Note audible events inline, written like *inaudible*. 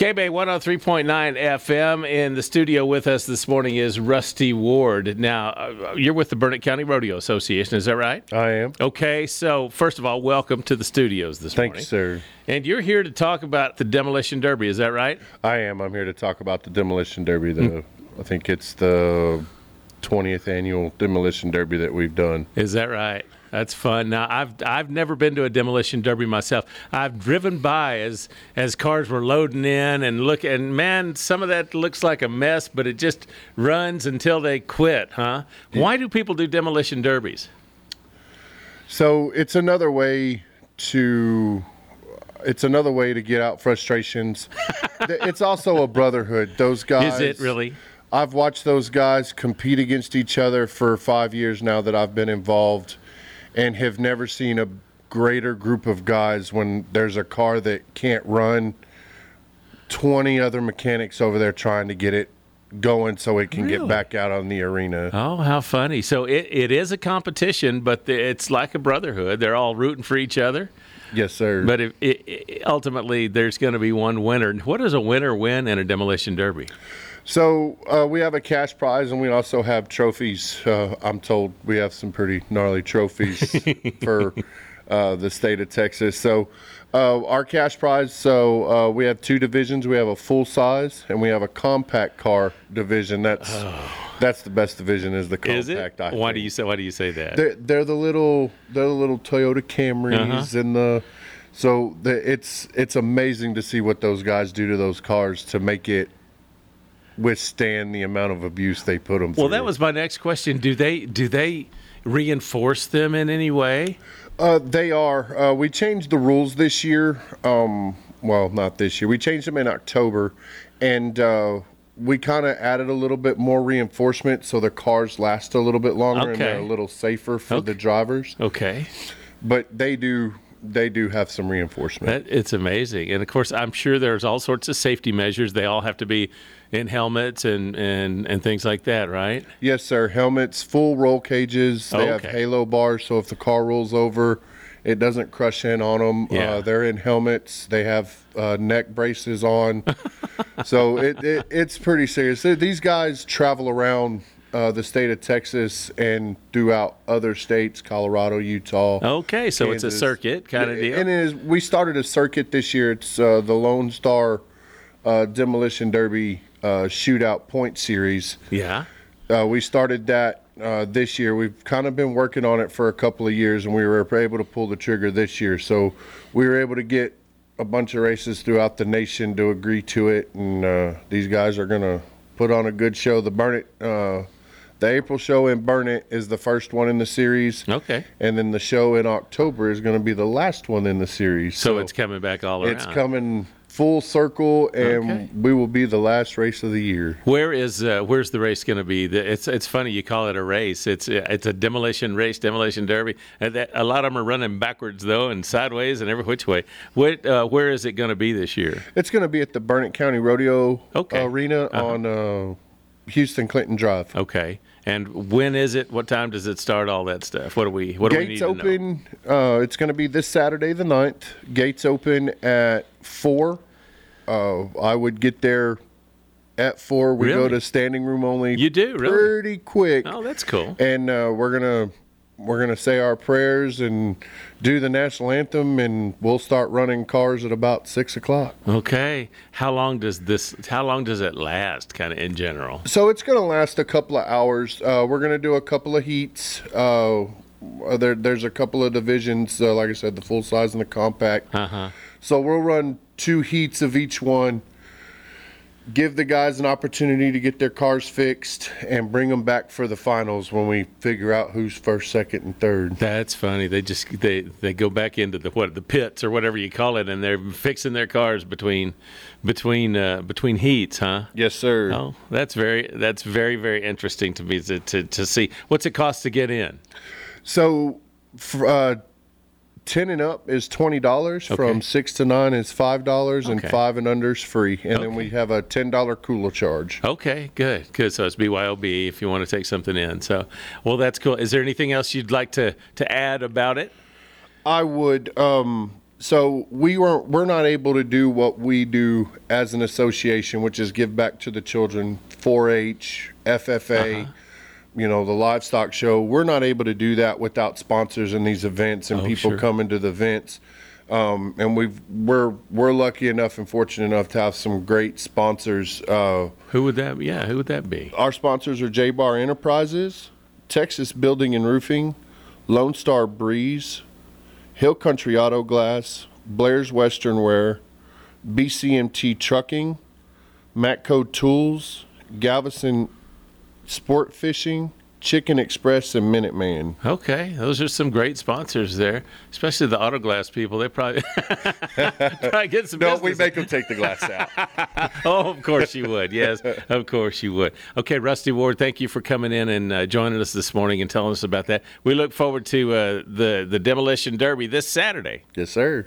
KB 103.9 FM. In the studio with us this morning is Rustey Ward. Now, uh, you're with the Burnet County Rodeo Association, is that right? I am. Okay, so first of all, welcome to the studios this morning. Thanks, sir. And you're here to talk about the Demolition Derby, is that right? I am. I'm here to talk about the Demolition Derby. The I think it's the 20th annual Demolition Derby that we've done. Is that right? That's fun. Now I've I've never been to a demolition derby myself. I've driven by as as cars were loading in and look and man, some of that looks like a mess, but it just runs until they quit, huh? Why do people do demolition derbies? So it's another way to it's another way to get out frustrations. *laughs* it's also a brotherhood. Those guys Is it really? I've watched those guys compete against each other for five years now that I've been involved, and have never seen a greater group of guys when there's a car that can't run. Twenty other mechanics over there trying to get it going so it can Really? get back out on the arena. Oh, how funny. So it, it is a competition, but the, it's like a brotherhood. They're all rooting for each other. Yes, sir. But if, it, it, ultimately, there's going to be one winner. What does a winner win in a demolition derby? So uh, we have a cash prize, and we also have trophies. Uh, I'm told we have some pretty gnarly trophies *laughs* for uh, the state of Texas. So uh, our cash prize. So uh, we have two divisions. We have a full size, and we have a compact car division. That's *sighs* that's the best division. Is the compact? Is it? I Why do you say? Why do you say that? They're, they're the little they're the little Toyota Camrys and the so the, it's it's amazing to see what those guys do to those cars to make it withstand the amount of abuse they put them Well, through. that was my next question. Do they do they reinforce them in any way? Uh, they are. Uh, we changed the rules this year um, well not this year. We changed them in October and uh, we kind of added a little bit more reinforcement so the cars last a little bit longer and they're a little safer for Okay. the drivers. Okay, but they do they do have some reinforcement it's amazing, and of course, I'm sure there's all sorts of safety measures. They all have to be in helmets and and and things like that, right? Yes, sir. Helmets, full roll cages. They have halo bars, so if the car rolls over, it doesn't crush in on them. Yeah. Uh, they're in helmets. They have uh, neck braces on. *laughs* so it, it it's pretty serious. These guys travel around uh, the state of Texas and throughout other states, Colorado, Utah. Okay, so it's a circuit kind of deal. And it is, we started a circuit this year. It's uh, the Lone Star uh, Demolition Derby uh, Shootout Point Series. yeah. Uh, we started that uh, this year. We've kind of been working on it for a couple of years, and we were able to pull the trigger this year. So we were able to get a bunch of races throughout the nation to agree to it, and uh, these guys are going to put on a good show. The Burnet, uh, the April show in Burnet is the first one in the series, Okay, and then the show in October is going to be the last one in the series. so, it's coming back all around. it's coming full circle, and Okay. we will be the last race of the year. Where is uh, where's the race going to be? It's it's funny you call it a race. It's it's a demolition race, demolition derby. That, a lot of them are running backwards though, and sideways and every which way. What uh, where is it going to be this year? It's going to be at the Burnet County Rodeo Okay. Arena on uh, Houston Clinton Drive. Okay, and when is it? What time does it start? All that stuff. What do we what do we need Gates to know? open. Uh, it's going to be this Saturday the 9th. Gates open at four. Uh, I would get there at four. We go to standing room only. You do, really? pretty quick. Oh, that's cool. and uh, we're gonna we're gonna say our prayers and do the national anthem, and we'll start running cars at about six o'clock. Okay, how long does this? How long does it last? Kind of in general. So it's going to last a couple of hours. Uh, we're going to do a couple of heats. Uh, there, there's a couple of divisions, uh, like I said, the full size and the compact. Uh huh. So we'll run two heats of each one. Give the guys an opportunity to get their cars fixed and bring them back for the finals when we figure out who's first, second, and third. That's funny. They just they they go back into the what the pits or whatever you call it, and they're fixing their cars between between uh, between heats, huh? Yes, sir. Oh, that's very that's very very interesting to me to to, to see. What's it cost to get in? So, for, uh, ten and up is twenty dollars. Okay. From six to nine is five dollars, and five and under is free. And then we have a ten dollar cooler charge. Okay, good, good. So it's BYOB if you want to take something in. So, well, that's cool. Is there anything else you'd like to to add about it? I would. Um, so we weren't we're not able to do what we do as an association, which is give back to the children, 4-H, FFA, you know, the livestock show. We're not able to do that without sponsors in these events and Oh, people sure. coming to the events. Um, and we've we're we're lucky enough and fortunate enough to have some great sponsors. Uh, Who would that? Yeah, who would that be? our sponsors are J Bar Enterprises, Texas Building and Roofing, Lone Star Breeze, Hill Country Auto Glass, Blair's Western Wear, BCMT Trucking, Matco Tools, Galveston Sport Fishing, Chicken Express, and Minuteman. Okay, those are some great sponsors there, especially the autoglass people. They probably *laughs* probably get some. No, we make them take the glass out. *laughs* Oh, of course you would. Yes, of course you would. Okay, Rustey Ward, thank you for coming in and uh, joining us this morning and telling us about that. We look forward to uh, the the demolition derby this Saturday. yes, sir.